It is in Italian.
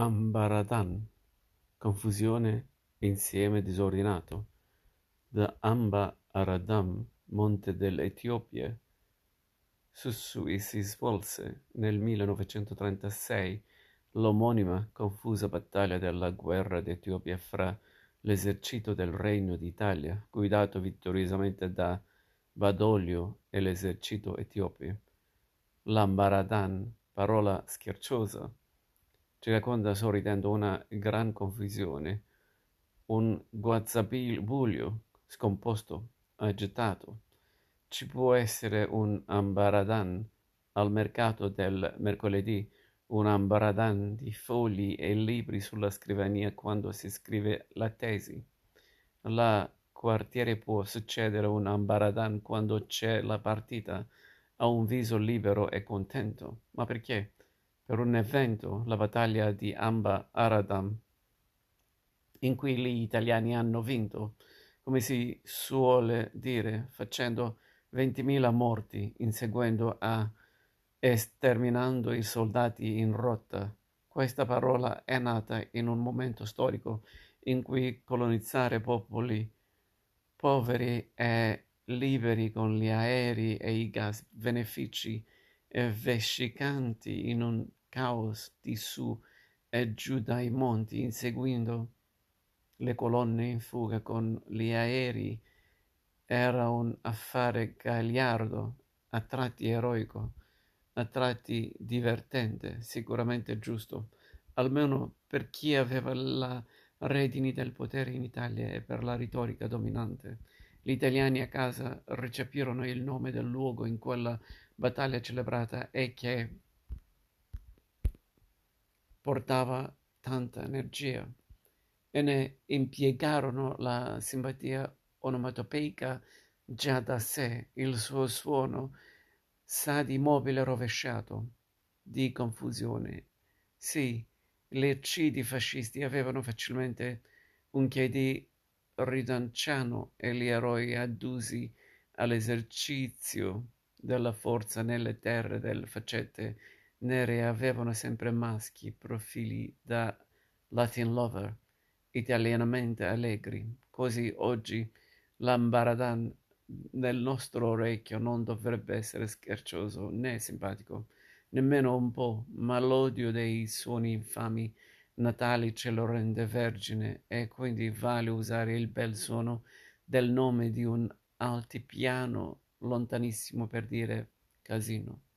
Ambaradan, confusione, insieme disordinato, da Amba Aradam, monte delle Etiopie, su cui si svolse nel millenovecentotrentasei l'omonima confusa battaglia della guerra d'Etiopia fra l'esercito del Regno d'Italia, guidato vittoriosamente da Badoglio e l'esercito etiope. L'Ambaradan, parola scherzosa, ci sorridendo una gran confusione, un guazzabuglio scomposto, agitato. Ci può essere un ambaradan al mercato del mercoledì, un ambaradan di fogli e libri sulla scrivania quando si scrive la tesi. La quartiere può succedere un ambaradan quando c'è la partita, ha un viso libero e contento. Ma perché? Per un evento, la battaglia di Amba Aradam, in cui gli italiani hanno vinto, come si suole dire, facendo 20.000 morti, inseguendo a e sterminando i soldati in rotta. Questa parola è nata in un momento storico in cui colonizzare popoli poveri e liberi con gli aerei e i gas benefici e vescicanti in un caos di su e giù dai monti, inseguendo le colonne in fuga con gli aerei. Era un affare gagliardo, a tratti eroico, a tratti divertente, sicuramente giusto, almeno per chi aveva la redini del potere in Italia e per la retorica dominante. Gli italiani a casa recepirono il nome del luogo in quella battaglia celebrata e che portava tanta energia e ne impiegarono la simpatia onomatopeica già da sé, il suo suono sa di mobile rovesciato, di confusione. Sì, gli eccidi fascisti avevano facilmente un che ridanciano e gli eroi addusi all'esercizio della forza nelle terre del facete nere avevano sempre maschi, profili da Latin lover, italianamente allegri. Così oggi l'ambaradan nel nostro orecchio non dovrebbe essere scherzoso né simpatico, nemmeno un po', ma l'odio dei suoni infami natali ce lo rende vergine e quindi vale usare il bel suono del nome di un altipiano lontanissimo per dire casino.